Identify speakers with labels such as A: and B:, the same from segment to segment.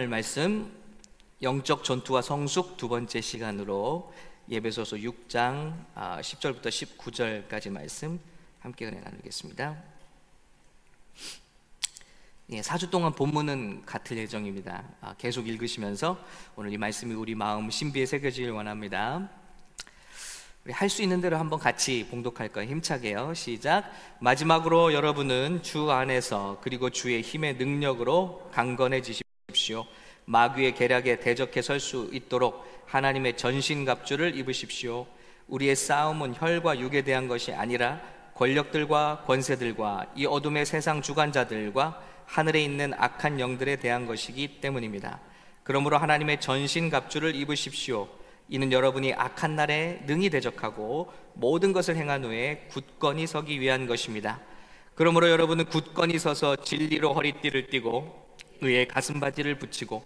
A: 나눌 말씀 영적 전투와 성숙 두 번째 시간으로 예배소서 6장 10절부터 아, 19절까지 말씀 함께 은혜 나누겠습니다. 예, 4주 동안 본문은 같을 예정입니다. 아, 계속 읽으시면서 오늘 이 말씀이 우리 마음 신비에 새겨지길 원합니다. 할수 있는 대로 한번 같이 봉독할 거예요. 힘차게요. 시작. 마지막으로 여러분은 주 안에서 그리고 주의 힘의 능력으로 강건해지십시오. 마귀의 계략에 대적해 설 수 있도록 하나님의 전신갑주를 입으십시오. 우리의 싸움은 혈과 육에 대한 것이 아니라 권력들과 권세들과 이 어둠의 세상 주관자들과 하늘에 있는 악한 영들에 대한 것이기 때문입니다. 그러므로 하나님의 전신갑주를 입으십시오. 이는 여러분이 악한 날에 능히 대적하고 모든 것을 행한 후에 굳건히 서기 위한 것입니다. 그러므로 여러분은 굳건히 서서 진리로 허리띠를 띠고 의의 가슴바지를 붙이고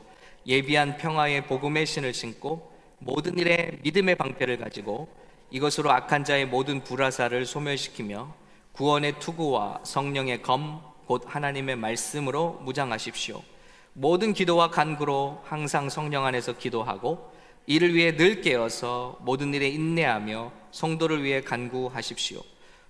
A: 예비한 평화의 복음의 신을 신고 모든 일에 믿음의 방패를 가지고 이것으로 악한 자의 모든 불화사를 소멸시키며 구원의 투구와 성령의 검, 곧 하나님의 말씀으로 무장하십시오. 모든 기도와 간구로 항상 성령 안에서 기도하고 이를 위해 늘 깨어서 모든 일에 인내하며 성도를 위해 간구하십시오.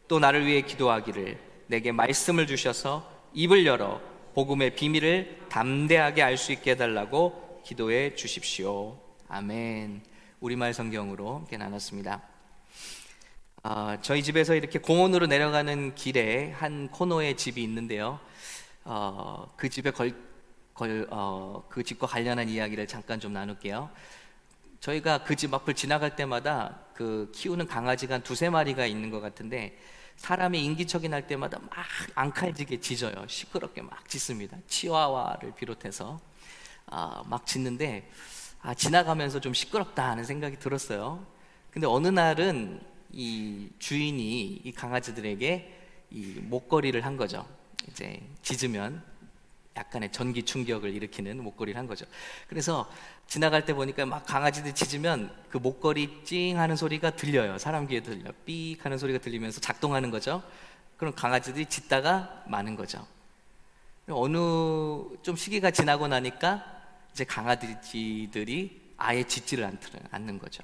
A: 또 나를 위해 기도하기를 내게 말씀을 주셔서 입을 열어 복음의 비밀을 담대하게 알 수 있게 해달라고 기도해 주십시오. 아멘. 우리말 성경으로 이렇게 나눴습니다. 어, 저희 집에서 이렇게 공원으로 내려가는 길에 한 코너에 집이 있는데요. 어, 그 집에 걸, 걸, 어, 그 집과 관련한 이야기를 잠깐 좀 나눌게요. 저희가 그 집 앞을 지나갈 때마다 그 키우는 강아지가 한 두세 마리가 있는 것 같은데 사람이 인기척이 날 때마다 막 앙칼지게 짖어요. 시끄럽게 막 짖습니다. 치와와를 비롯해서 아, 막 짖는데 아, 지나가면서 좀 시끄럽다 하는 생각이 들었어요. 근데 어느 날은 이 주인이 이 강아지들에게 이 목걸이를 한 거죠. 이제 짖으면 약간의 전기 충격을 일으키는 목걸이를 한 거죠. 그래서 지나갈 때 보니까 막 강아지들 짖으면 그 목걸이 찡 하는 소리가 들려요. 사람 귀에 들려. 삑 하는 소리가 들리면서 작동하는 거죠. 그럼 강아지들이 짖다가 마는 거죠. 어느 좀 시기가 지나고 나니까 이제 강아지들이 아예 짖지를 않는 거죠.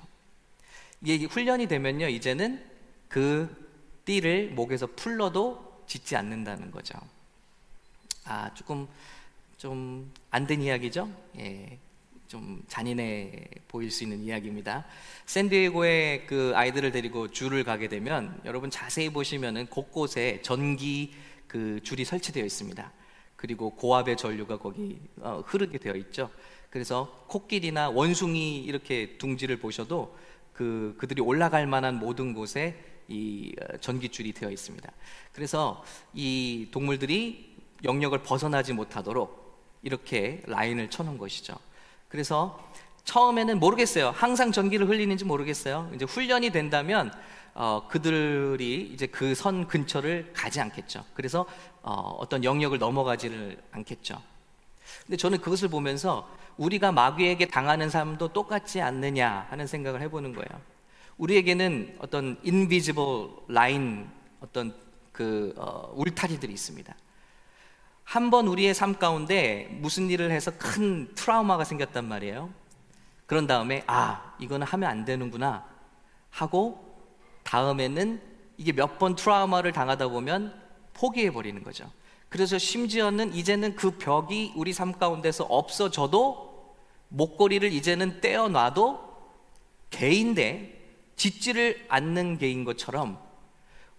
A: 이게 훈련이 되면요, 이제는 그 띠를 목에서 풀러도 짖지 않는다는 거죠. 아, 조금 좀 안 된 이야기죠? 예. 좀 잔인해 보일 수 있는 이야기입니다. 샌디에고에 그 아이들을 데리고 줄을 가게 되면 여러분 자세히 보시면은 곳곳에 전기 그 줄이 설치되어 있습니다. 그리고 고압의 전류가 거기 어, 흐르게 되어 있죠. 그래서 코끼리나 원숭이 이렇게 둥지를 보셔도 그 그들이 올라갈 만한 모든 곳에 이 어, 전기줄이 되어 있습니다. 그래서 이 동물들이 영역을 벗어나지 못하도록 이렇게 라인을 쳐놓은 것이죠. 그래서 처음에는 모르겠어요. 항상 전기를 흘리는지 모르겠어요. 이제 훈련이 된다면 어, 그들이 이제 그 선 근처를 가지 않겠죠. 그래서 어, 어떤 영역을 넘어가지를 않겠죠. 근데 저는 그것을 보면서 우리가 마귀에게 당하는 삶도 똑같지 않느냐 하는 생각을 해보는 거예요. 우리에게는 어떤 invisible line, 어떤 그 어, 울타리들이 있습니다. 한 번 우리의 삶 가운데 무슨 일을 해서 큰 트라우마가 생겼단 말이에요. 그런 다음에 아 이거는 하면 안 되는구나 하고 다음에는 이게 몇 번 트라우마를 당하다 보면 포기해 버리는 거죠. 그래서 심지어는 이제는 그 벽이 우리 삶 가운데서 없어져도 목걸이를 이제는 떼어놔도 개인데 짓지를 않는 개인 것처럼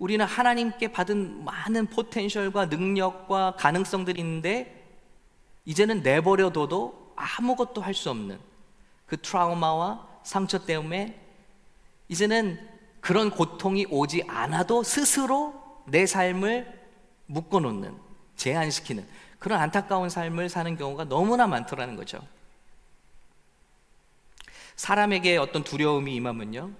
A: 우리는 하나님께 받은 많은 포텐셜과 능력과 가능성들이 있는데 이제는 내버려둬도 아무것도 할 수 없는 그 트라우마와 상처 때문에 이제는 그런 고통이 오지 않아도 스스로 내 삶을 묶어놓는, 제한시키는 그런 안타까운 삶을 사는 경우가 너무나 많더라는 거죠. 사람에게 어떤 두려움이 임하면요.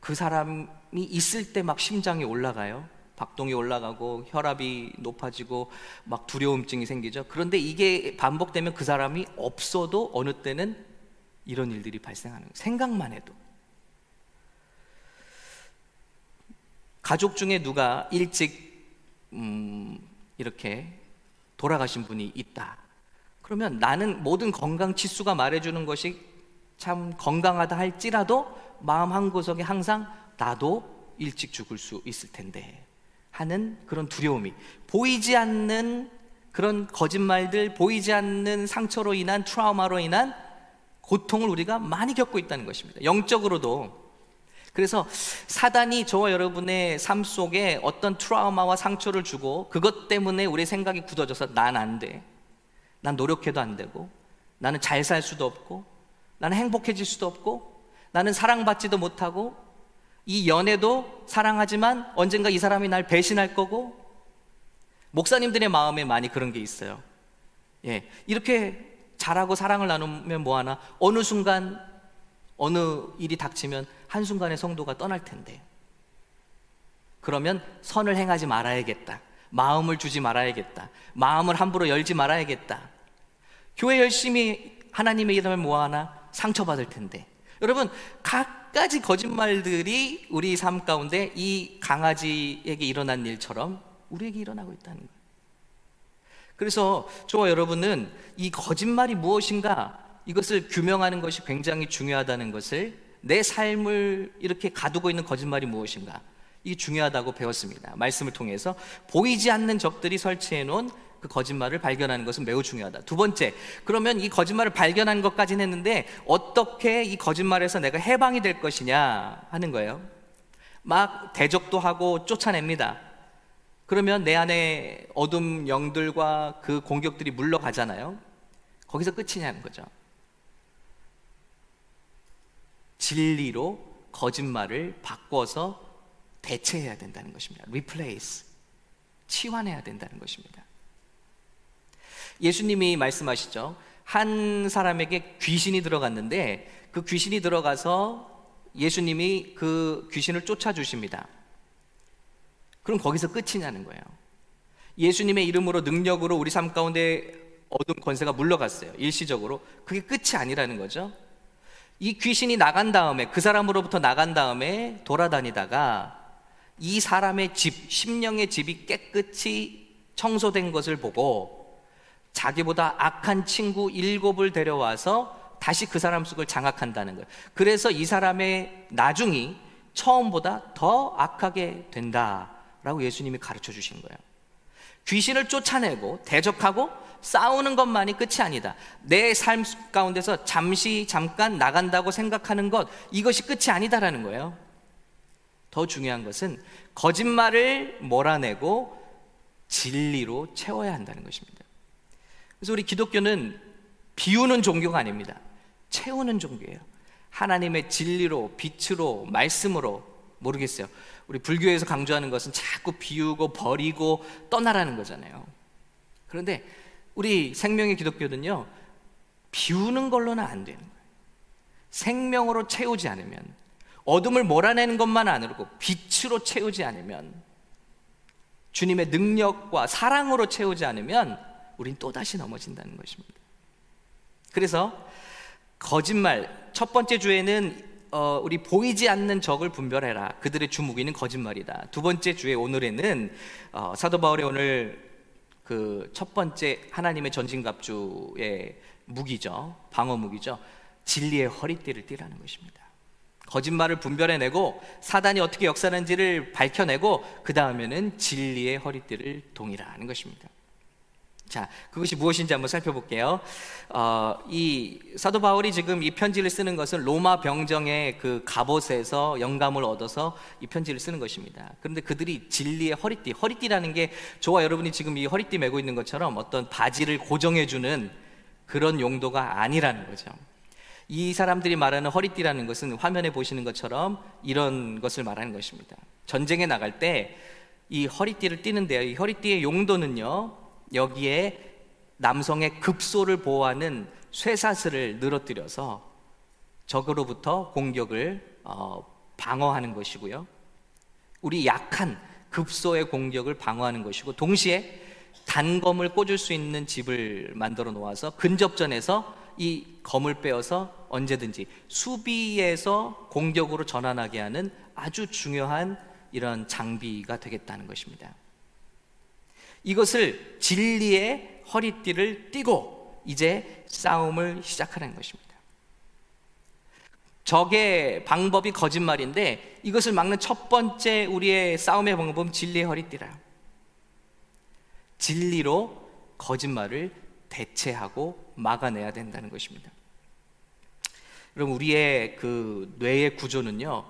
A: 그 사람이 있을 때 막 심장이 올라가요. 박동이 올라가고 혈압이 높아지고 막 두려움증이 생기죠. 그런데 이게 반복되면 그 사람이 없어도 어느 때는 이런 일들이 발생하는 거예요. 생각만 해도. 가족 중에 누가 일찍 음, 이렇게 돌아가신 분이 있다. 그러면 나는 모든 건강 지수가 말해주는 것이 참 건강하다 할지라도 마음 한 구석에 항상 나도 일찍 죽을 수 있을 텐데 하는 그런 두려움이 보이지 않는 그런 거짓말들, 보이지 않는 상처로 인한 트라우마로 인한 고통을 우리가 많이 겪고 있다는 것입니다. 영적으로도. 그래서 사단이 저와 여러분의 삶 속에 어떤 트라우마와 상처를 주고 그것 때문에 우리 생각이 굳어져서 난 안 돼. 난 노력해도 안 되고 나는 잘 살 수도 없고 나는 행복해질 수도 없고 나는 사랑받지도 못하고 이 연애도 사랑하지만 언젠가 이 사람이 날 배신할 거고 목사님들의 마음에 많이 그런 게 있어요. 예. 이렇게 잘하고 사랑을 나누면 뭐 하나 어느 순간 어느 일이 닥치면 한순간에 성도가 떠날 텐데 그러면 선을 행하지 말아야겠다. 마음을 주지 말아야겠다. 마음을 함부로 열지 말아야겠다. 교회 열심히 하나님의 이름을 모아하나 상처받을 텐데. 여러분, 갖가지 거짓말들이 우리 삶 가운데 이 강아지에게 일어난 일처럼 우리에게 일어나고 있다는 거예요. 그래서 저와 여러분은 이 거짓말이 무엇인가 이것을 규명하는 것이 굉장히 중요하다는 것을 내 삶을 이렇게 가두고 있는 거짓말이 무엇인가 이게 중요하다고 배웠습니다. 말씀을 통해서 보이지 않는 적들이 설치해 놓은 그 거짓말을 발견하는 것은 매우 중요하다. 두 번째, 그러면 이 거짓말을 발견한 것까지는 했는데 어떻게 이 거짓말에서 내가 해방이 될 것이냐 하는 거예요. 막 대적도 하고 쫓아냅니다. 그러면 내 안에 어둠 영들과 그 공격들이 물러가잖아요. 거기서 끝이냐는 거죠. 진리로 거짓말을 바꿔서 대체해야 된다는 것입니다. replace. 치환해야 된다는 것입니다. 예수님이 말씀하시죠. 한 사람에게 귀신이 들어갔는데 그 귀신이 들어가서 예수님이 그 귀신을 쫓아주십니다. 그럼 거기서 끝이냐는 거예요. 예수님의 이름으로 능력으로 우리 삶 가운데 어둠 권세가 물러갔어요. 일시적으로. 그게 끝이 아니라는 거죠. 이 귀신이 나간 다음에 그 사람으로부터 나간 다음에 돌아다니다가 이 사람의 집, 심령의 집이 깨끗이 청소된 것을 보고 자기보다 악한 친구 일곱을 데려와서 다시 그 사람 속을 장악한다는 거예요. 그래서 이 사람의 나중이 처음보다 더 악하게 된다라고 예수님이 가르쳐 주신 거예요. 귀신을 쫓아내고 대적하고 싸우는 것만이 끝이 아니다. 내 삶 가운데서 잠시 잠깐 나간다고 생각하는 것 이것이 끝이 아니다라는 거예요. 더 중요한 것은 거짓말을 몰아내고 진리로 채워야 한다는 것입니다. 그래서 우리 기독교는 비우는 종교가 아닙니다. 채우는 종교예요. 하나님의 진리로, 빛으로, 말씀으로 모르겠어요. 우리 불교에서 강조하는 것은 자꾸 비우고 버리고 떠나라는 거잖아요. 그런데 우리 생명의 기독교는요, 비우는 걸로는 안 되는 거예요. 생명으로 채우지 않으면, 어둠을 몰아내는 것만 아니고 빛으로 채우지 않으면, 주님의 능력과 사랑으로 채우지 않으면 우린 또다시 넘어진다는 것입니다. 그래서 거짓말 첫 번째 주에는 어, 우리 보이지 않는 적을 분별해라. 그들의 주무기는 거짓말이다. 두 번째 주에 오늘에는 어, 사도 바울의 오늘 그 첫 번째 하나님의 전진갑주의 무기죠. 방어 무기죠. 진리의 허리띠를 띠라는 것입니다. 거짓말을 분별해내고 사단이 어떻게 역사하는지를 밝혀내고 그 다음에는 진리의 허리띠를 동이라는 것입니다. 자, 그것이 무엇인지 한번 살펴볼게요. 어, 이 사도 바울이 지금 이 편지를 쓰는 것은 로마 병정의 그 갑옷에서 영감을 얻어서 이 편지를 쓰는 것입니다. 그런데 그들이 진리의 허리띠, 허리띠라는 게 저와 여러분이 지금 이 허리띠 메고 있는 것처럼 어떤 바지를 고정해주는 그런 용도가 아니라는 거죠. 이 사람들이 말하는 허리띠라는 것은 화면에 보시는 것처럼 이런 것을 말하는 것입니다. 전쟁에 나갈 때 이 허리띠를 띠는데요. 이 허리띠의 용도는요. 여기에 남성의 급소를 보호하는 쇠사슬을 늘어뜨려서 적으로부터 공격을 어, 방어하는 것이고요. 우리 약한 급소의 공격을 방어하는 것이고 동시에 단검을 꽂을 수 있는 집을 만들어 놓아서 근접전에서 이 검을 빼어서 언제든지 수비에서 공격으로 전환하게 하는 아주 중요한 이런 장비가 되겠다는 것입니다. 이것을 진리의 허리띠를 띠고 이제 싸움을 시작하는 것입니다. 적의 방법이 거짓말인데 이것을 막는 첫 번째 우리의 싸움의 방법은 진리의 허리띠라. 진리로 거짓말을 대체하고 막아내야 된다는 것입니다. 여러분 우리의 그 뇌의 구조는요,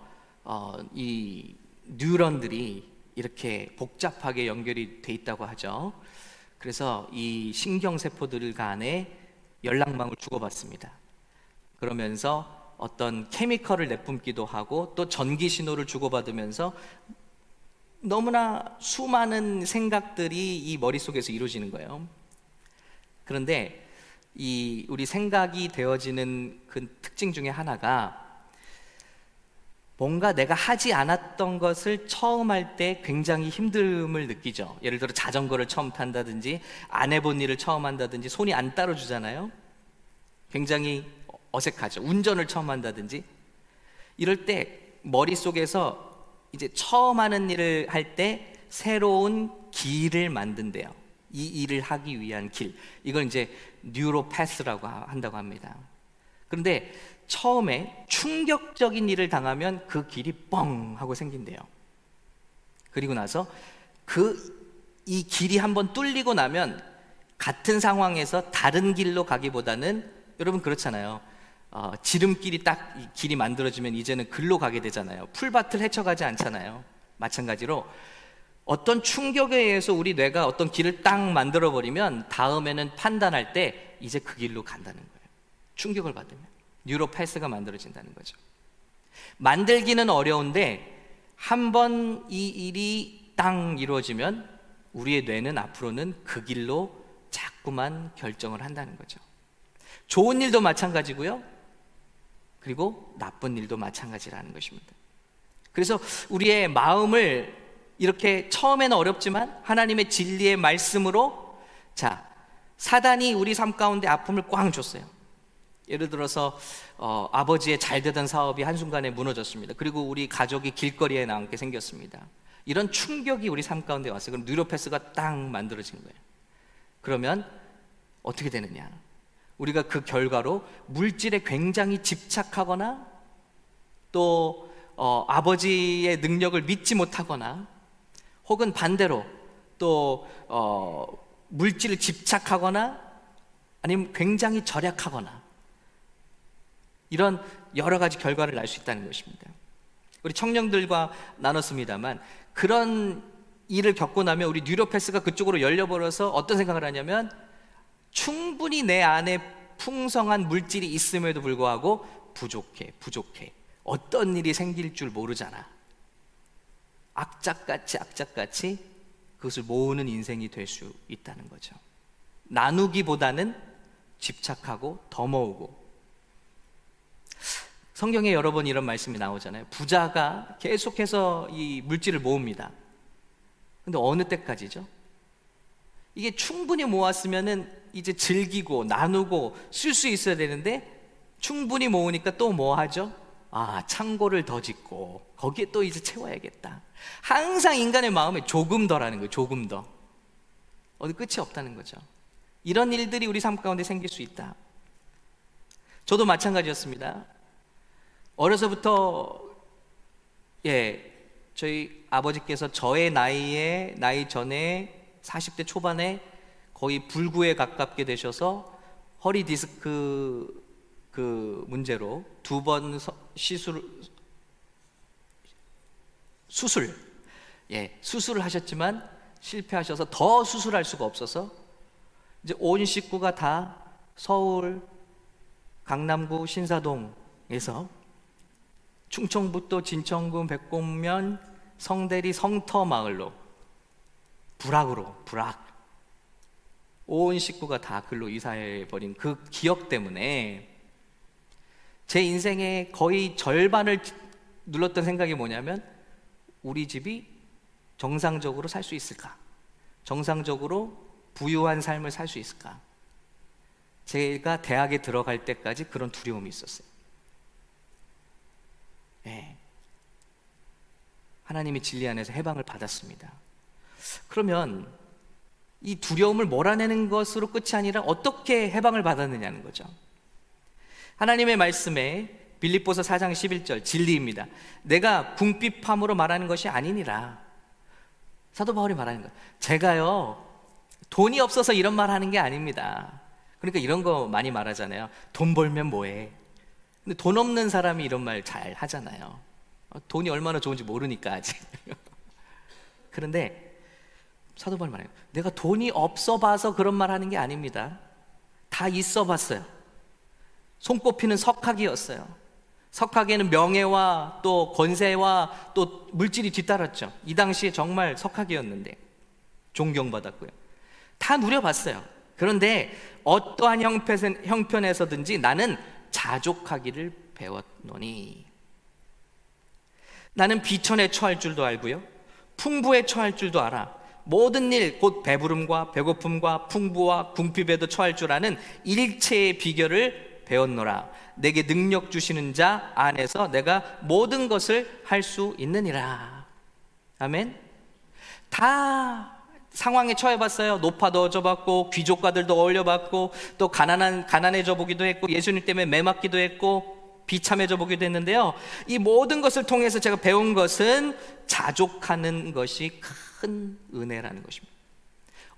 A: 어, 이 뉴런들이 이렇게 복잡하게 연결이 돼 있다고 하죠. 그래서 이 신경세포들 간에 연락망을 주고받습니다. 그러면서 어떤 케미컬을 내뿜기도 하고 또 전기 신호를 주고받으면서 너무나 수많은 생각들이 이 머릿속에서 이루어지는 거예요. 그런데 이 우리 생각이 되어지는 그 특징 중에 하나가 뭔가 내가 하지 않았던 것을 처음 할 때 굉장히 힘듦을 느끼죠. 예를 들어 자전거를 처음 탄다든지 안 해본 일을 처음 한다든지 손이 안 따라주잖아요. 굉장히 어색하죠. 운전을 처음 한다든지 이럴 때 머릿속에서 이제 처음 하는 일을 할 때 새로운 길을 만든대요. 이 일을 하기 위한 길. 이걸 이제 뉴로패스라고 한다고 합니다. 그런데 처음에 충격적인 일을 당하면 그 길이 뻥 하고 생긴대요. 그리고 나서 그 이 길이 한번 뚫리고 나면 같은 상황에서 다른 길로 가기보다는 여러분 그렇잖아요. 어, 지름길이 딱 길이 만들어지면 이제는 글로 가게 되잖아요. 풀밭을 헤쳐가지 않잖아요. 마찬가지로 어떤 충격에 의해서 우리 뇌가 어떤 길을 딱 만들어 버리면 다음에는 판단할 때 이제 그 길로 간다는 거예요. 충격을 받으면 뉴로패스가 만들어진다는 거죠. 만들기는 어려운데 한 번 이 일이 땅 이루어지면 우리의 뇌는 앞으로는 그 길로 자꾸만 결정을 한다는 거죠. 좋은 일도 마찬가지고요. 그리고 나쁜 일도 마찬가지라는 것입니다. 그래서 우리의 마음을 이렇게 처음에는 어렵지만 하나님의 진리의 말씀으로 자, 사단이 우리 삶 가운데 아픔을 꽝 줬어요. 예를 들어서 어, 아버지의 잘 되던 사업이 한순간에 무너졌습니다. 그리고 우리 가족이 길거리에 남게 생겼습니다. 이런 충격이 우리 삶 가운데 왔어요. 그럼 뉴로패스가 딱 만들어진 거예요. 그러면 어떻게 되느냐? 우리가 그 결과로 물질에 굉장히 집착하거나 또 어, 아버지의 능력을 믿지 못하거나 혹은 반대로 또 어, 물질을 집착하거나 아니면 굉장히 절약하거나 이런 여러 가지 결과를 날 수 있다는 것입니다. 우리 청년들과 나눴습니다만 그런 일을 겪고 나면 우리 뉴로패스가 그쪽으로 열려버려서 어떤 생각을 하냐면 충분히 내 안에 풍성한 물질이 있음에도 불구하고 부족해, 부족해. 어떤 일이 생길 줄 모르잖아. 악착같이 악착같이 그것을 모으는 인생이 될 수 있다는 거죠. 나누기보다는 집착하고 더 모으고 성경에 여러 번 이런 말씀이 나오잖아요. 부자가 계속해서 이 물질을 모읍니다. 근데 어느 때까지죠? 이게 충분히 모았으면은 이제 즐기고 나누고 쓸 수 있어야 되는데 충분히 모으니까 또 뭐 하죠? 아, 창고를 더 짓고 거기에 또 이제 채워야겠다. 항상 인간의 마음에 조금 더라는 거예요. 조금 더. 어디 끝이 없다는 거죠. 이런 일들이 우리 삶 가운데 생길 수 있다. 저도 마찬가지였습니다. 어려서부터 예, 저희 아버지께서 저의 나이에 나이 전에 40대 초반에 거의 불구에 가깝게 되셔서 허리 디스크 그 문제로 두 번 시술 수술 예 수술을 하셨지만 실패하셔서 더 수술할 수가 없어서 이제 온 식구가 다 서울 강남구 신사동에서 충청북도 진천군 백곡면 성대리 성터 마을로 불악으로 불악 온 식구가 다 글로 이사해 버린 그 기억 때문에 제 인생의 거의 절반을 눌렀던 생각이 뭐냐면 우리 집이 정상적으로 살 수 있을까? 정상적으로 부유한 삶을 살 수 있을까? 제가 대학에 들어갈 때까지 그런 두려움이 있었어요. 네. 하나님이 진리 안에서 해방을 받았습니다. 그러면 이 두려움을 몰아내는 것으로 끝이 아니라 어떻게 해방을 받았느냐는 거죠. 하나님의 말씀에 빌립보서 4장 11절 진리입니다. 내가 궁핍함으로 말하는 것이 아니니라. 사도 바울이 말하는 거. 제가요 돈이 없어서 이런 말 하는 게 아닙니다. 그러니까 이런 거 많이 말하잖아요. 돈 벌면 뭐해? 근데 돈 없는 사람이 이런 말 잘 하잖아요. 어, 돈이 얼마나 좋은지 모르니까 아직. 그런데 사도 바울 말해요. 내가 돈이 없어 봐서 그런 말 하는 게 아닙니다. 다 있어 봤어요. 손꼽히는 석학이었어요. 석학에는 명예와 또 권세와 또 물질이 뒤따랐죠. 이 당시에 정말 석학이었는데 존경받았고요. 다 누려봤어요. 그런데 어떠한 형편에서든지 나는 자족하기를 배웠노니 나는 비천에 처할 줄도 알고요. 풍부에 처할 줄도 알아. 모든 일, 곧 배부름과 배고픔과 풍부와 궁핍에도 처할 줄 아는 일체의 비결을 배웠노라. 내게 능력 주시는 자 안에서 내가 모든 것을 할 수 있느니라. 아멘. 다 상황에 처해봤어요. 높아도 얻어봤고 귀족가들도 어울려봤고 또 가난한 가난해져 보기도 했고 예수님 때문에 매맞기도 했고 비참해져 보기도 했는데요. 이 모든 것을 통해서 제가 배운 것은 자족하는 것이 큰 은혜라는 것입니다.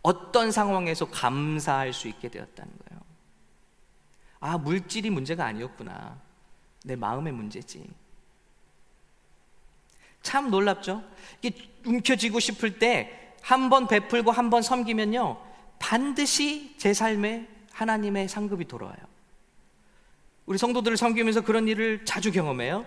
A: 어떤 상황에서 감사할 수 있게 되었다는 거예요. 아, 물질이 문제가 아니었구나. 내 마음의 문제지. 참 놀랍죠? 이게 움켜쥐고 싶을 때 한 번 베풀고 한 번 섬기면요. 반드시 제 삶에 하나님의 상급이 돌아와요. 우리 성도들을 섬기면서 그런 일을 자주 경험해요.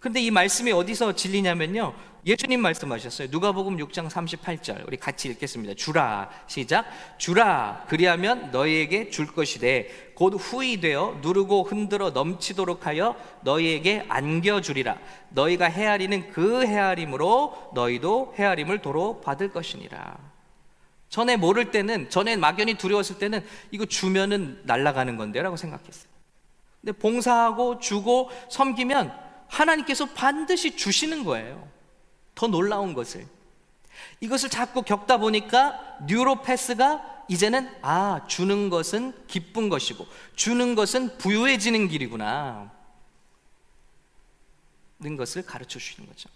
A: 근데 이 말씀이 어디서 진리냐면요. 예수님 말씀하셨어요. 누가복음 6장 38절. 우리 같이 읽겠습니다. 주라. 시작. 주라. 그리하면 너희에게 줄 것이되 곧 후이 되어 누르고 흔들어 넘치도록 하여 너희에게 안겨 주리라. 너희가 헤아리는 그 헤아림으로 너희도 헤아림을 도로 받을 것이니라. 전에 모를 때는 전에 막연히 두려웠을 때는 이거 주면은 날아가는 건데라고 생각했어요. 근데 봉사하고 주고 섬기면 하나님께서 반드시 주시는 거예요. 더 놀라운 것을. 이것을 자꾸 겪다 보니까 뉴로패스가 이제는 아, 주는 것은 기쁜 것이고 주는 것은 부유해지는 길이구나. 는 것을 가르쳐 주시는 거죠.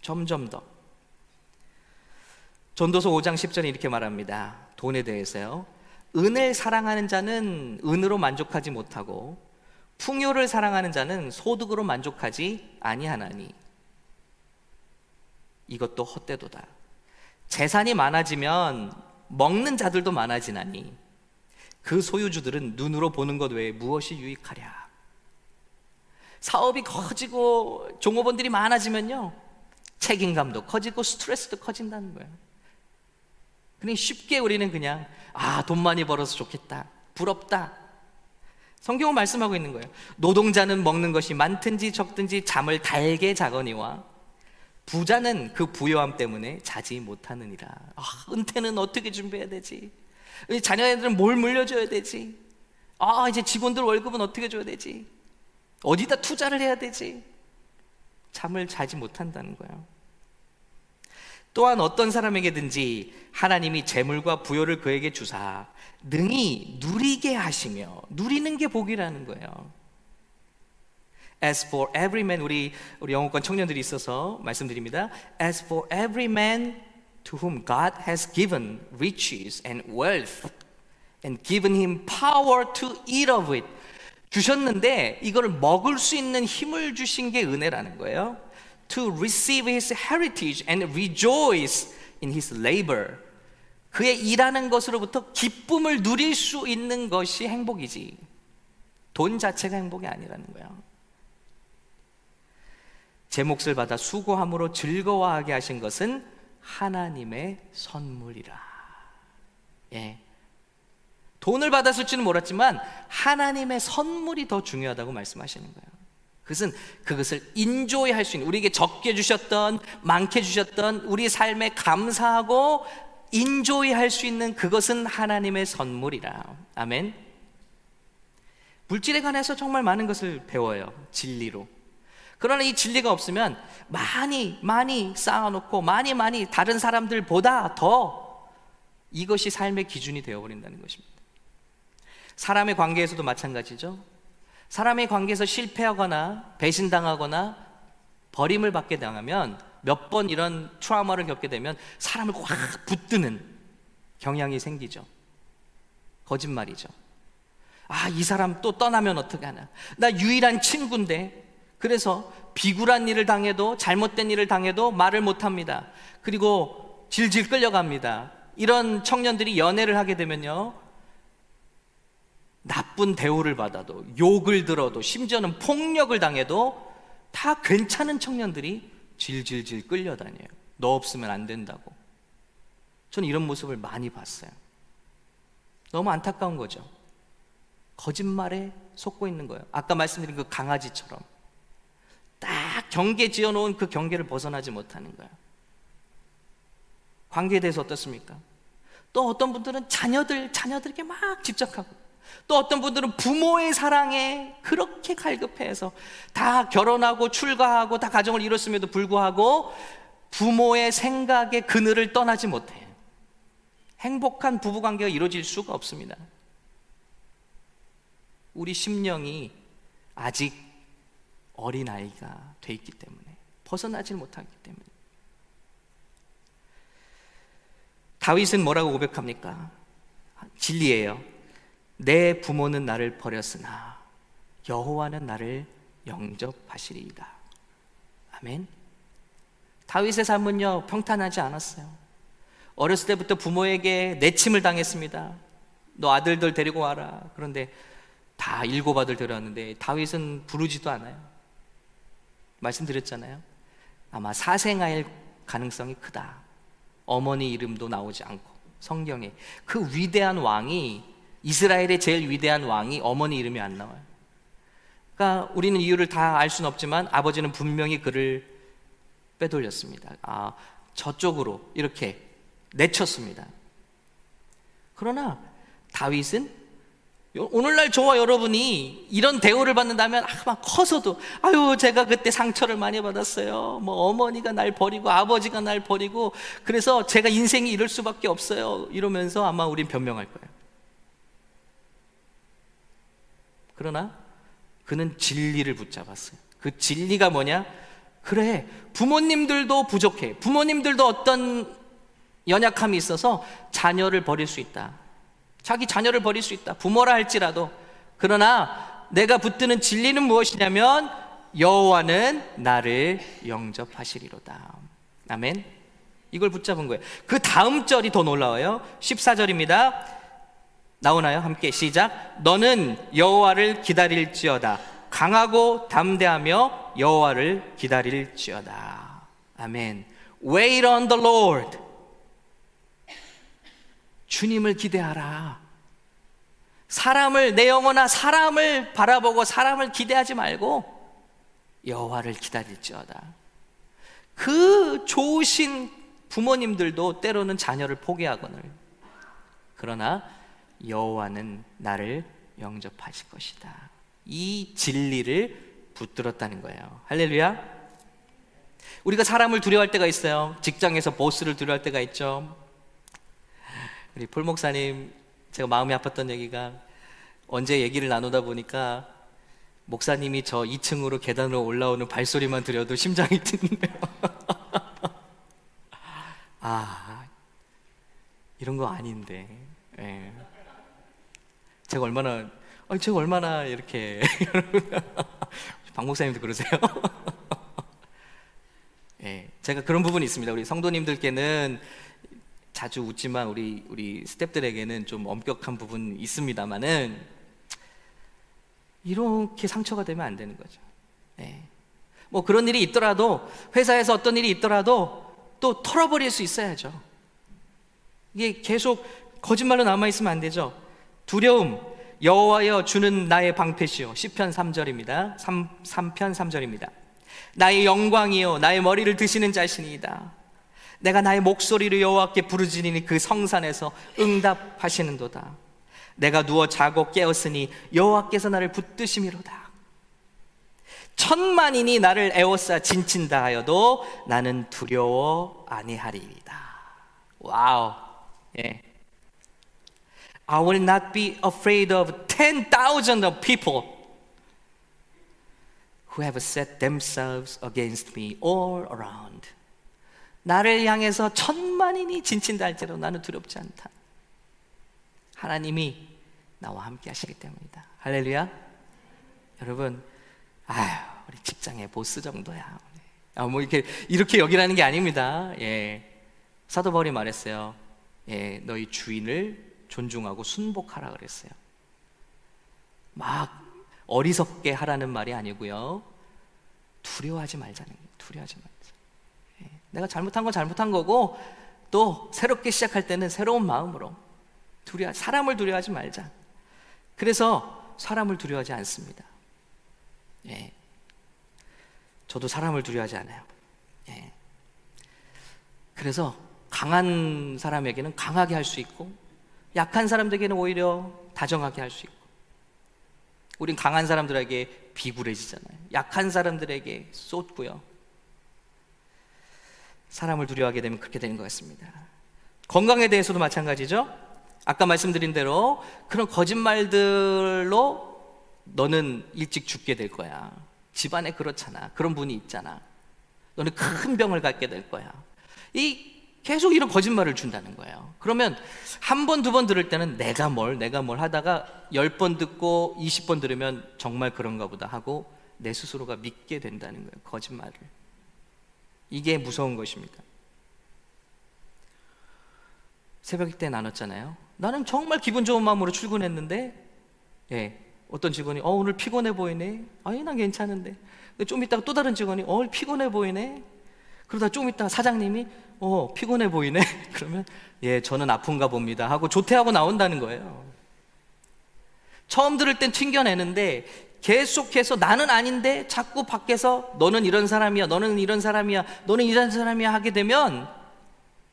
A: 점점 더. 전도서 5장 10절에 이렇게 말합니다. 돈에 대해서요. 은을 사랑하는 자는 은으로 만족하지 못하고 풍요를 사랑하는 자는 소득으로 만족하지 아니하나니 이것도 헛되도다. 재산이 많아지면 먹는 자들도 많아지나니 그 소유주들은 눈으로 보는 것 외에 무엇이 유익하랴. 사업이 커지고 종업원들이 많아지면요. 책임감도 커지고 스트레스도 커진다는 거예요. 그냥 쉽게 우리는 그냥 아, 돈 많이 벌어서 좋겠다. 부럽다. 성경은 말씀하고 있는 거예요. 노동자는 먹는 것이 많든지 적든지 잠을 달게 자거니와 부자는 그 부요함 때문에 자지 못하느니라. 아, 은퇴는 어떻게 준비해야 되지? 자녀애들은 뭘 물려줘야 되지? 아, 이제 직원들 월급은 어떻게 줘야 되지? 어디다 투자를 해야 되지? 잠을 자지 못한다는 거예요. 또한 어떤 사람에게든지 하나님이 재물과 부요를 그에게 주사 능히 누리게 하시며 누리는 게 복이라는 거예요. As for every man 우리 우리 영어권 청년들이 있어서 말씀드립니다. As for every man to whom God has given riches and wealth and given him power to eat of it 주셨는데 이거를 먹을 수 있는 힘을 주신 게 은혜라는 거예요. To receive his heritage and rejoice in his labor. 그의 일하는 것으로부터 기쁨을 누릴 수 있는 것이 행복이지. 돈 자체가 행복이 아니라는 거예요. 제 몫을 받아 수고함으로 즐거워하게 하신 것은 하나님의 선물이라. 예. 돈을 받았을지는 몰랐지만 하나님의 선물이 더 중요하다고 말씀하시는 거예요. 그것은 그것을 인조히 할수 있는 우리에게 적게 주셨던 많게 주셨던 우리 삶에 감사하고 인조히 할수 있는 그것은 하나님의 선물이라. 아멘. 물질에 관해서 정말 많은 것을 배워요. 진리로. 그러나 이 진리가 없으면 많이 많이 쌓아놓고 많이 많이 다른 사람들보다 더 이것이 삶의 기준이 되어버린다는 것입니다. 사람의 관계에서도 마찬가지죠. 사람의 관계에서 실패하거나 배신당하거나 버림을 받게 당하면 몇 번 이런 트라우마를 겪게 되면 사람을 확 붙드는 경향이 생기죠. 거짓말이죠. 아, 이 사람 또 떠나면 어떻게 하나. 나 유일한 친구인데. 그래서 비굴한 일을 당해도 잘못된 일을 당해도 말을 못 합니다. 그리고 질질 끌려갑니다. 이런 청년들이 연애를 하게 되면요. 나쁜 대우를 받아도 욕을 들어도 심지어는 폭력을 당해도 다 괜찮은 청년들이 질질질 끌려다녀요. 너 없으면 안 된다고. 저는 이런 모습을 많이 봤어요. 너무 안타까운 거죠. 거짓말에 속고 있는 거예요. 아까 말씀드린 그 강아지처럼. 딱 경계 지어 놓은 그 경계를 벗어나지 못하는 거예요. 관계에 대해서 어떻습니까? 또 어떤 분들은 자녀들, 자녀들에게 막 집착하고, 또 어떤 분들은 부모의 사랑에 그렇게 갈급해서 다 결혼하고 출가하고 다 가정을 이뤘음에도 불구하고 부모의 생각에 그늘을 떠나지 못해요. 행복한 부부관계가 이루어질 수가 없습니다. 우리 심령이 아직 어린아이가 돼 있기 때문에 벗어나질 못하기 때문에 다윗은 뭐라고 고백합니까? 진리예요. 내 부모는 나를 버렸으나 여호와는 나를 영접하시리이다. 아멘. 다윗의 삶은요 평탄하지 않았어요. 어렸을 때부터 부모에게 내침을 당했습니다. 너 아들들 데리고 와라. 그런데 다 일곱 아들 데려왔는데 다윗은 부르지도 않아요. 말씀드렸잖아요. 아마 사생아일 가능성이 크다. 어머니 이름도 나오지 않고 성경에 그 위대한 왕이 이스라엘의 제일 위대한 왕이 어머니 이름이 안 나와요. 그러니까 우리는 이유를 다 알 수는 없지만 아버지는 분명히 그를 빼돌렸습니다. 아, 저쪽으로 이렇게 내쳤습니다. 그러나 다윗은 오늘날 저와 여러분이 이런 대우를 받는다면 아마 커서도 아유 제가 그때 상처를 많이 받았어요. 뭐 어머니가 날 버리고 아버지가 날 버리고 그래서 제가 인생이 이럴 수밖에 없어요. 이러면서 아마 우린 변명할 거예요. 그러나 그는 진리를 붙잡았어요. 그 진리가 뭐냐? 그래 부모님들도 부족해. 부모님들도 어떤 연약함이 있어서 자녀를 버릴 수 있다. 자기 자녀를 버릴 수 있다. 부모라 할지라도. 그러나 내가 붙드는 진리는 무엇이냐면 여호와는 나를 영접하시리로다. 아멘. 이걸 붙잡은 거예요. 그 다음 절이 더 놀라워요. 14절입니다. 나오나요? 함께 시작. 너는 여호와를 기다릴지어다. 강하고 담대하며 여호와를 기다릴지어다. 아멘. Wait on the Lord. 주님을 기대하라. 사람을 내 영혼아 사람을 바라보고 사람을 기대하지 말고 여호와를 기다릴지어다. 그 좋으신 부모님들도 때로는 자녀를 포기하거늘. 그러나 여호와는 나를 영접하실 것이다. 이 진리를 붙들었다는 거예요. 할렐루야. 우리가 사람을 두려워할 때가 있어요. 직장에서 보스를 두려워할 때가 있죠. 우리 폴 목사님 제가 마음이 아팠던 얘기가 언제 얘기를 나누다 보니까 목사님이 저 2층으로 계단으로 올라오는 발소리만 들려도 심장이 뛰는데요. 아, 이런 거 아닌데. 예. 제가 얼마나, 아니, 제가 얼마나 이렇게. 박 목사님도 그러세요? 예. 제가 그런 부분이 있습니다. 우리 성도님들께는 자주 웃지만 우리 우리 스탭들에게는 좀 엄격한 부분 있습니다만은 이렇게 상처가 되면 안 되는 거죠. 네. 뭐 그런 일이 있더라도 회사에서 어떤 일이 있더라도 또 털어버릴 수 있어야죠. 이게 계속 거짓말로 남아 있으면 안 되죠. 두려움 여호와여 주는 나의 방패시요 시편 3절입니다. 3, 3편 3절입니다. 나의 영광이요 나의 머리를 드시는 자신이다. 내가 나의 목소리를 여호와께 부르짖으니 그 성산에서 응답하시는도다. 내가 누워 자고 깨었으니 여호와께서 나를 붙드심이로다. 천만인이 나를 애워싸 진친다 하여도 나는 두려워 아니하리이다. 와우. 예. I will not be afraid of 10,000 of people who have set themselves against me all around. 나를 향해서 천만인이 진친달지로 나는 두렵지 않다. 하나님이 나와 함께 하시기 때문이다. 할렐루야. 여러분, 아유, 우리 직장의 보스 정도야. 아, 뭐 이렇게 이렇게 여기라는 게 아닙니다. 예. 사도 바울이 말했어요. 예, 너희 주인을 존중하고 순복하라 그랬어요. 막 어리석게 하라는 말이 아니고요. 두려워하지 말자는 거예요. 두려워하지 말자. 예. 내가 잘못한 건 잘못한 거고 또 새롭게 시작할 때는 새로운 마음으로 두려 사람을 두려워하지 말자. 그래서 사람을 두려워하지 않습니다. 예. 저도 사람을 두려워하지 않아요. 예. 그래서 강한 사람에게는 강하게 할 수 있고 약한 사람들에게는 오히려 다정하게 할 수 있고 우린 강한 사람들에게 비굴해지잖아요. 약한 사람들에게 쏟고요. 사람을 두려워하게 되면 그렇게 되는 것 같습니다. 건강에 대해서도 마찬가지죠. 아까 말씀드린 대로 그런 거짓말들로 너는 일찍 죽게 될 거야. 집안에 그렇잖아. 그런 분이 있잖아. 너는 큰 병을 갖게 될 거야. 이 계속 이런 거짓말을 준다는 거예요. 그러면 한 번, 두 번 들을 때는 내가 뭘, 내가 뭘 하다가 열 번 듣고 이십 번 들으면 정말 그런가 보다 하고 내 스스로가 믿게 된다는 거예요. 거짓말을. 이게 무서운 것입니다. 새벽 때 나눴잖아요. 나는 정말 기분 좋은 마음으로 출근했는데, 예, 어떤 직원이, 어, 오늘 피곤해 보이네? 아니, 난 괜찮은데. 좀 있다가 또 다른 직원이, 어, 피곤해 보이네? 그러다 좀 있다가 사장님이, 어, 피곤해 보이네? 그러면, 예, 저는 아픈가 봅니다. 하고 조퇴하고 나온다는 거예요. 처음 들을 땐 튕겨내는데, 계속해서 나는 아닌데 자꾸 밖에서 너는 이런 사람이야, 너는 이런 사람이야, 너는 이런 사람이야 하게 되면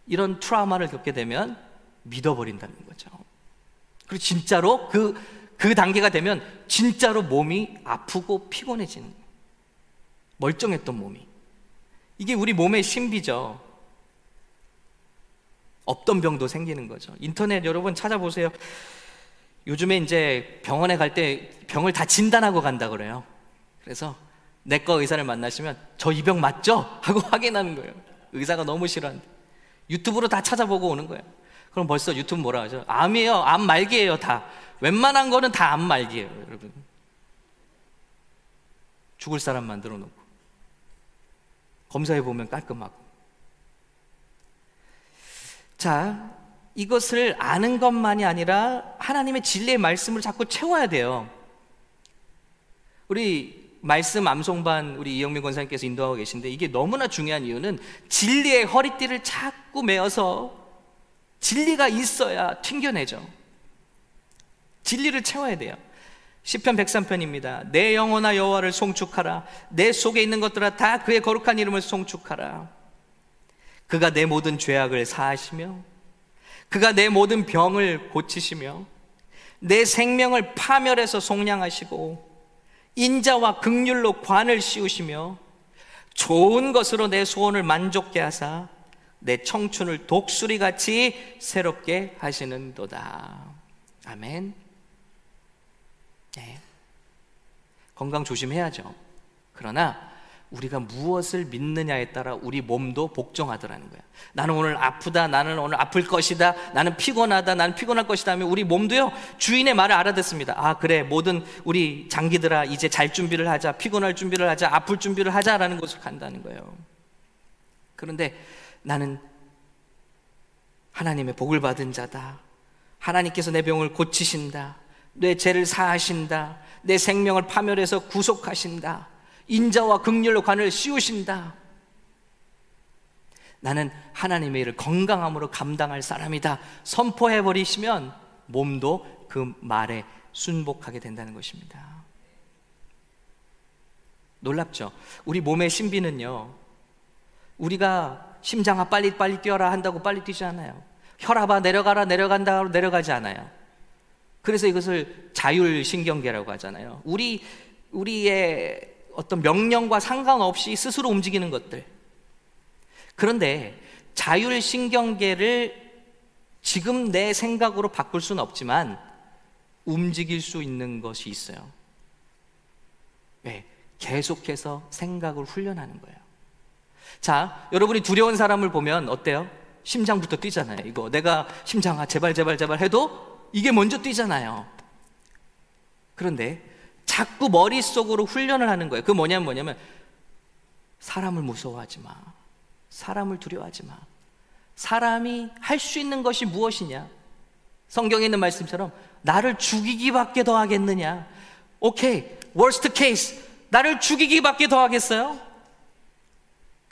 A: 이런 트라우마를 겪게 되면 믿어버린다는 거죠. 그리고 진짜로 그, 그 단계가 되면 진짜로 몸이 아프고 피곤해지는. 멀쩡했던 몸이. 이게 우리 몸의 신비죠. 없던 병도 생기는 거죠. 인터넷 여러분 찾아보세요. 요즘에 이제 병원에 갈 때 병을 다 진단하고 간다 그래요. 그래서 내과 의사를 만나시면 저 이 병 맞죠? 하고 확인하는 거예요. 의사가 너무 싫어한데. 유튜브로 다 찾아보고 오는 거예요. 그럼 벌써 유튜브 뭐라 하죠? 암이에요. 암 말기예요, 다. 웬만한 거는 다 암 말기예요, 여러분. 죽을 사람 만들어 놓고. 검사해 보면 깔끔하고. 자, 이것을 아는 것만이 아니라 하나님의 진리의 말씀을 자꾸 채워야 돼요. 우리 말씀 암송반 우리 이영민 권사님께서 인도하고 계신데 이게 너무나 중요한 이유는 진리의 허리띠를 자꾸 메어서 진리가 있어야 튕겨내죠. 진리를 채워야 돼요. 시편 103편입니다. 내 영혼아 여호와를 송축하라. 내 속에 있는 것들아 다 그의 거룩한 이름을 송축하라. 그가 내 모든 죄악을 사하시며 그가 내 모든 병을 고치시며 내 생명을 파멸해서 속량하시고 인자와 극률로 관을 씌우시며 좋은 것으로 내 소원을 만족케 하사 내 청춘을 독수리 같이 새롭게 하시는도다. 아멘. 네. 건강 조심해야죠. 그러나 우리가 무엇을 믿느냐에 따라 우리 몸도 복종하더라는 거야. 나는 오늘 아프다. 나는 오늘 아플 것이다. 나는 피곤하다. 나는 피곤할 것이다 하면 우리 몸도요, 주인의 말을 알아듣습니다. 아, 그래. 모든 우리 장기들아, 이제 잘 준비를 하자. 피곤할 준비를 하자. 아플 준비를 하자라는 것을 간다는 거예요. 그런데 나는 하나님의 복을 받은 자다. 하나님께서 내 병을 고치신다. 내 죄를 사하신다. 내 생명을 파멸해서 구속하신다. 인자와 극렬로 관을 씌우신다. 나는 하나님의 일을 건강함으로 감당할 사람이다. 선포해 버리시면 몸도 그 말에 순복하게 된다는 것입니다. 놀랍죠? 우리 몸의 신비는요. 우리가 심장아 빨리 빨리 뛰어라 한다고 빨리 뛰지 않아요. 혈압아 내려가라 내려간다 내려가지 않아요. 그래서 이것을 자율신경계라고 하잖아요. 우리 우리의 어떤 명령과 상관없이 스스로 움직이는 것들. 그런데 자율신경계를 지금 내 생각으로 바꿀 수는 없지만 움직일 수 있는 것이 있어요. 네, 계속해서 생각을 훈련하는 거예요. 자, 여러분이 두려운 사람을 보면 어때요? 심장부터 뛰잖아요. 이거 내가 심장아 제발 제발 제발 해도 이게 먼저 뛰잖아요. 그런데 자꾸 머릿속으로 훈련을 하는 거예요. 그 뭐냐면 뭐냐면 사람을 무서워하지 마. 사람을 두려워하지 마. 사람이 할 수 있는 것이 무엇이냐? 성경에 있는 말씀처럼 나를 죽이기밖에 더 하겠느냐? 오케이. worst case. 나를 죽이기밖에 더 하겠어요?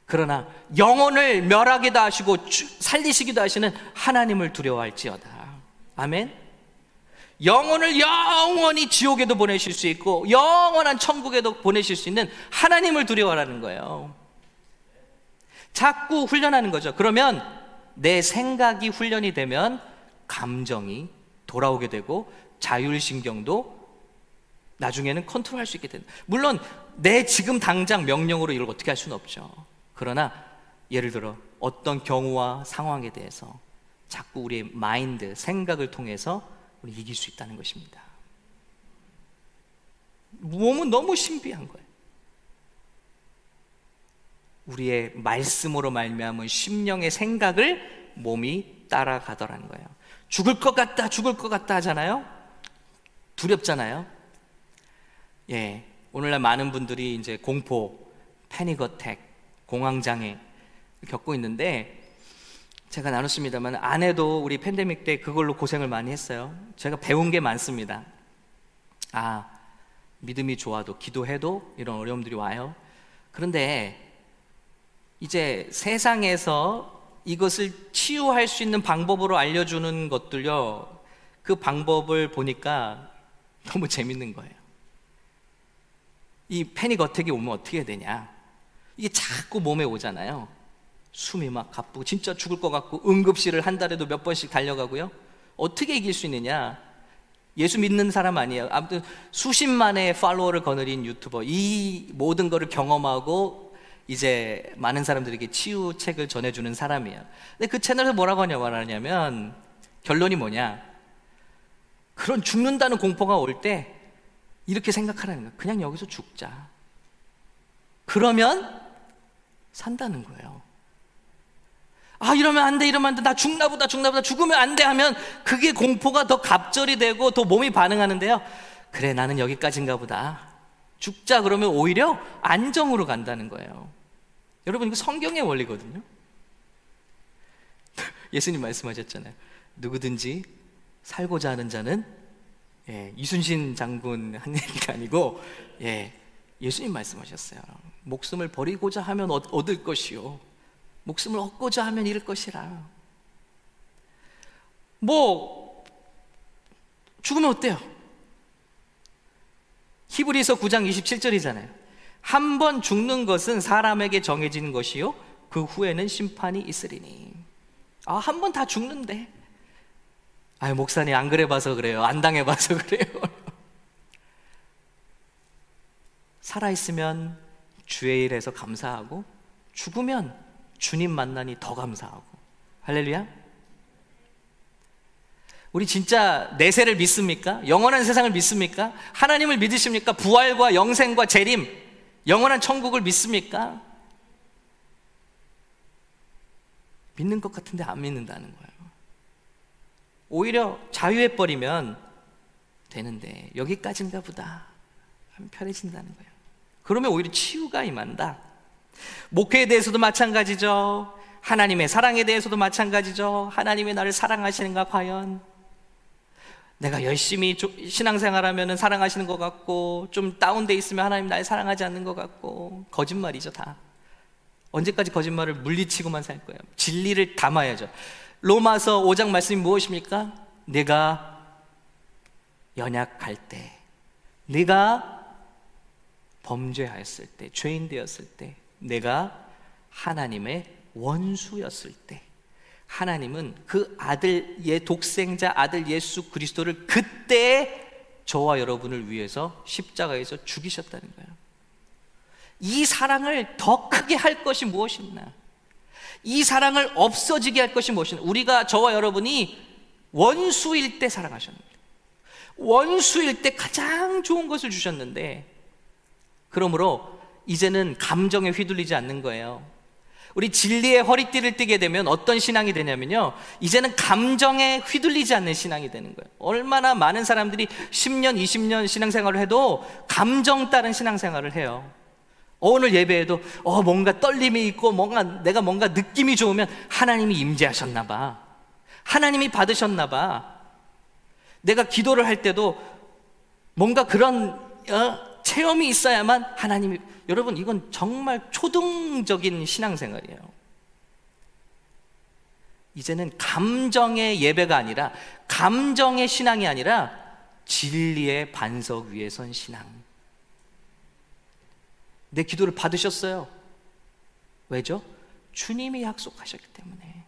A: 그러나 영혼을 멸하기도 하시고 살리시기도 하시는 하나님을 두려워할지어다. 아멘. 영혼을 영원히 지옥에도 보내실 수 있고 영원한 천국에도 보내실 수 있는 하나님을 두려워하라는 거예요. 자꾸 훈련하는 거죠. 그러면 내 생각이 훈련이 되면 감정이 돌아오게 되고 자율신경도 나중에는 컨트롤할 수 있게 된다. 물론 내 지금 당장 명령으로 이걸 어떻게 할 수는 없죠. 그러나 예를 들어 어떤 경우와 상황에 대해서 자꾸 우리의 마인드, 생각을 통해서 우리 이길 수 있다는 것입니다. 몸은 너무 신비한 거예요. 우리의 말씀으로 말미암은 심령의 생각을 몸이 따라가더라는 거예요. 죽을 것 같다, 죽을 것 같다 하잖아요. 두렵잖아요. 예, 오늘날 많은 분들이 이제 공포, 패닉 어택, 공황 장애 겪고 있는데 제가 나눴습니다만 아내도 우리 팬데믹 때 그걸로 고생을 많이 했어요. 제가 배운 게 많습니다. 아, 믿음이 좋아도 기도해도 이런 어려움들이 와요. 그런데 이제 세상에서 이것을 치유할 수 있는 방법으로 알려주는 것들요. 그 방법을 보니까 너무 재밌는 거예요. 이 패닉 어택이 오면 어떻게 되냐? 이게 자꾸 몸에 오잖아요. 숨이 막 가쁘고 진짜 죽을 것 같고 응급실을 한 달에도 몇 번씩 달려가고요. 어떻게 이길 수 있느냐? 예수 믿는 사람 아니에요. 아무튼 수십만의 팔로워를 거느린 유튜버 이 모든 것을 경험하고 이제 많은 사람들에게 치유책을 전해주는 사람이에요. 근데 그 채널에서 뭐라고 하냐 말하냐면 결론이 뭐냐? 그런 죽는다는 공포가 올 때 이렇게 생각하라는 거야. 그냥 여기서 죽자. 그러면 산다는 거예요. 아, 이러면 안 돼, 이러면 안 돼. 나 죽나 보다, 죽나 보다. 죽으면 안 돼 하면 그게 공포가 더 갑절이 되고 더 몸이 반응하는데요. 그래, 나는 여기까지인가 보다. 죽자 그러면 오히려 안정으로 간다는 거예요. 여러분, 이거 성경의 원리거든요. 예수님 말씀하셨잖아요. 누구든지 살고자 하는 자는 예, 이순신 장군 한 얘기가 아니고 예, 예수님 말씀하셨어요. 목숨을 버리고자 하면 얻을 것이요. 목숨을 얻고자 하면 잃을 것이라. 뭐, 죽으면 어때요? 히브리서 9장 27절이잖아요. 한 번 죽는 것은 사람에게 정해진 것이요. 그 후에는 심판이 있으리니. 아, 한 번 다 죽는데. 아유, 목사님 안 그래 봐서 그래요. 안 당해 봐서 그래요. 살아 있으면 주의 일에서 감사하고, 죽으면 주님 만나니 더 감사하고. 할렐루야. 우리 진짜 내세를 믿습니까? 영원한 세상을 믿습니까? 하나님을 믿으십니까? 부활과 영생과 재림, 영원한 천국을 믿습니까? 믿는 것 같은데 안 믿는다는 거예요. 오히려 자유해버리면 되는데 여기까지인가 보다 편해진다는 거예요. 그러면 오히려 치유가 임한다. 목회에 대해서도 마찬가지죠. 하나님의 사랑에 대해서도 마찬가지죠. 하나님의 나를 사랑하시는가 과연? 내가 열심히 신앙생활하면 사랑하시는 것 같고 좀 다운돼 있으면 하나님 날 사랑하지 않는 것 같고 거짓말이죠 다. 언제까지 거짓말을 물리치고만 살 거예요? 진리를 담아야죠. 로마서 5장 말씀이 무엇입니까? 내가 연약할 때, 내가 범죄하였을 때, 죄인 되었을 때, 내가 하나님의 원수였을 때 하나님은 그 아들의 독생자 아들 예수 그리스도를 그때 저와 여러분을 위해서 십자가에서 죽이셨다는 거예요. 이 사랑을 더 크게 할 것이 무엇이나? 이 사랑을 없어지게 할 것이 무엇이냐? 우리가 저와 여러분이 원수일 때 사랑하셨는데, 원수일 때 가장 좋은 것을 주셨는데, 그러므로 이제는 감정에 휘둘리지 않는 거예요. 우리 진리의 허리띠를 띠게 되면 어떤 신앙이 되냐면요. 이제는 감정에 휘둘리지 않는 신앙이 되는 거예요. 얼마나 많은 사람들이 10년, 20년 신앙생활을 해도 감정 따른 신앙생활을 해요. 오늘 예배에도 어 뭔가 떨림이 있고 뭔가 내가 뭔가 느낌이 좋으면 하나님이 임재하셨나 봐. 하나님이 받으셨나 봐. 내가 기도를 할 때도 뭔가 그런 어, 체험이 있어야만 하나님이 여러분 이건 정말 초등적인 신앙생활이에요. 이제는 감정의 예배가 아니라 감정의 신앙이 아니라 진리의 반석 위에 선 신앙. 내 기도를 받으셨어요. 왜죠? 주님이 약속하셨기 때문에.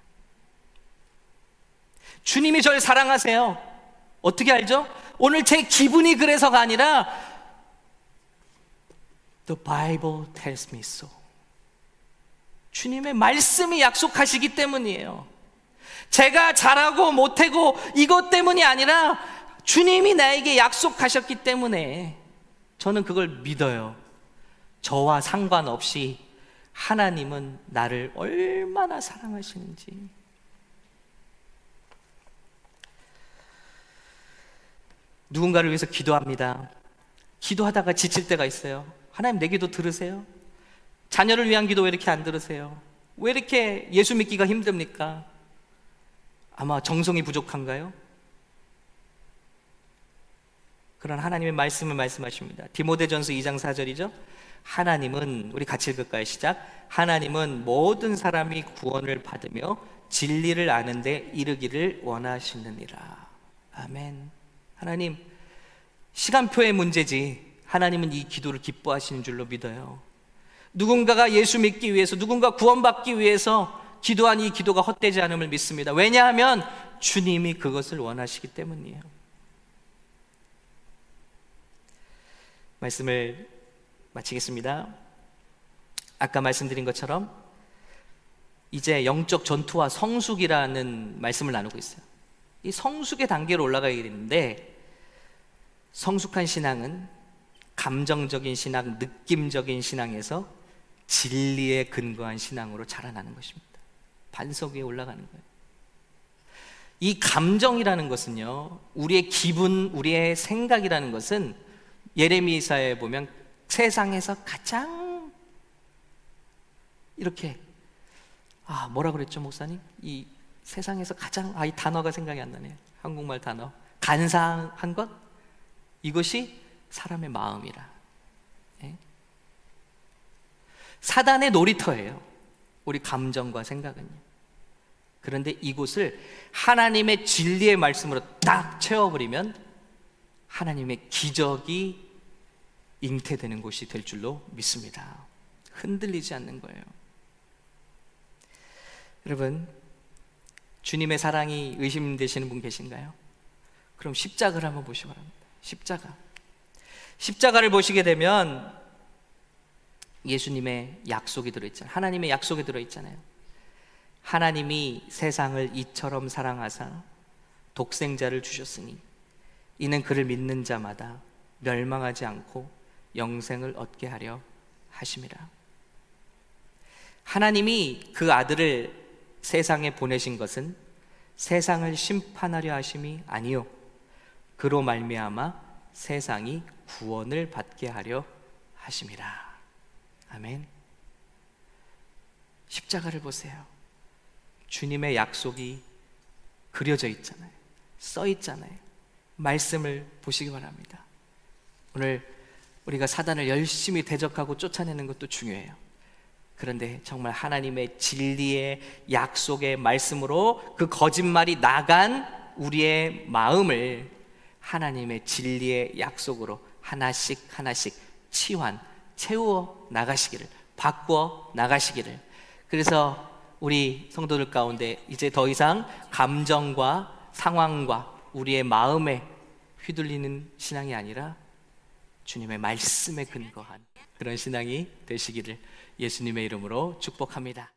A: 주님이 저를 사랑하세요. 어떻게 알죠? 오늘 제 기분이 그래서가 아니라 The Bible tells me so. 주님의 말씀이 약속하시기 때문이에요. 제가 잘하고 못하고 이것 때문이 아니라 주님이 나에게 약속하셨기 때문에 저는 그걸 믿어요. 저와 상관없이 하나님은 나를 얼마나 사랑하시는지. 누군가를 위해서 기도합니다. 기도하다가 지칠 때가 있어요. 하나님 내 기도 들으세요? 자녀를 위한 기도 왜 이렇게 안 들으세요? 왜 이렇게 예수 믿기가 힘듭니까? 아마 정성이 부족한가요? 그런 하나님의 말씀을 말씀하십니다. 디모데전서 2장 4절이죠. 하나님은 우리 같이 읽을까요? 시작. 하나님은 모든 사람이 구원을 받으며 진리를 아는데 이르기를 원하시느니라. 아멘. 하나님 시간표의 문제지. 하나님은 이 기도를 기뻐하시는 줄로 믿어요. 누군가가 예수 믿기 위해서, 누군가 구원받기 위해서 기도한 이 기도가 헛되지 않음을 믿습니다. 왜냐하면 주님이 그것을 원하시기 때문이에요. 말씀을 마치겠습니다. 아까 말씀드린 것처럼 이제 영적 전투와 성숙이라는 말씀을 나누고 있어요. 이 성숙의 단계로 올라가게 되는데 성숙한 신앙은 감정적인 신앙, 느낌적인 신앙에서 진리에 근거한 신앙으로 자라나는 것입니다. 반석 위에 올라가는 거예요. 이 감정이라는 것은요, 우리의 기분, 우리의 생각이라는 것은 예레미사에 보면 세상에서 가장 이렇게 아 뭐라 그랬죠 목사님? 이 세상에서 가장 아 이 단어가 생각이 안 나네요. 한국말 단어 간사한 것 이것이 사람의 마음이라. 예? 사단의 놀이터예요. 우리 감정과 생각은요. 그런데 이곳을 하나님의 진리의 말씀으로 딱 채워버리면 하나님의 기적이 잉태되는 곳이 될 줄로 믿습니다. 흔들리지 않는 거예요. 여러분, 주님의 사랑이 의심되시는 분 계신가요? 그럼 십자가를 한번 보시기 바랍니다. 십자가. 십자가를 보시게 되면 예수님의 약속이 들어있잖아요. 하나님의 약속이 들어있잖아요. 하나님이 세상을 이처럼 사랑하사 독생자를 주셨으니 이는 그를 믿는 자마다 멸망하지 않고 영생을 얻게 하려 하심이라. 하나님이 그 아들을 세상에 보내신 것은 세상을 심판하려 하심이 아니요 그로 말미암아 세상이 구원을 받게 하려 하심이라. 아멘. 십자가를 보세요. 주님의 약속이 그려져 있잖아요. 써 있잖아요. 말씀을 보시기 바랍니다. 오늘 우리가 사단을 열심히 대적하고 쫓아내는 것도 중요해요. 그런데 정말 하나님의 진리의 약속의 말씀으로 그 거짓말이 나간 우리의 마음을 하나님의 진리의 약속으로 하나씩 하나씩 치환, 채워 나가시기를, 바꾸어 나가시기를. 그래서 우리 성도들 가운데 이제 더 이상 감정과 상황과 우리의 마음에 휘둘리는 신앙이 아니라 주님의 말씀에 근거한 그런 신앙이 되시기를 예수님의 이름으로 축복합니다.